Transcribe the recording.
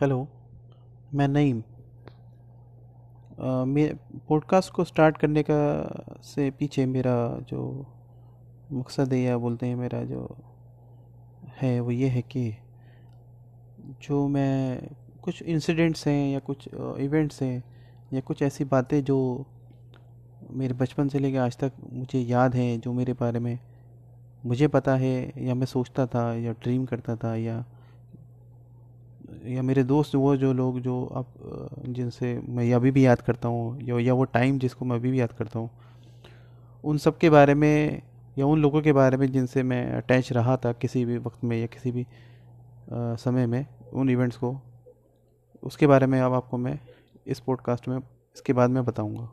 Hello, मैं नईम। मैं podcast को स्टार्ट करने का से पीछे मेरा जो मकसद है या बोलते हैं मेरा जो है वो ये है कि जो मैं कुछ इंसिडेंट्स हैं या कुछ इवेंट्स हैं या कुछ ऐसी बातें जो मेरे बचपन से लेकर आज तक मुझे याद हैं, जो मेरे बारे में मुझे पता है या मैं सोचता था या ड्रीम करता था या या मेरे दोस्त वो जो लोग जो अब जिनसे मैं अभी भी याद करता हूँ या या वो टाइम जिसको मैं अभी भी याद करता हूँ उन सब के बारे में या उन लोगों के बारे में जिनसे मैं अटैच रहा था किसी भी वक्त में या किसी भी आ, समय में उन इवेंट्स को उसके बारे में अब आपको मैं इस पॉडकास्ट में इसके बाद में बताऊँगा।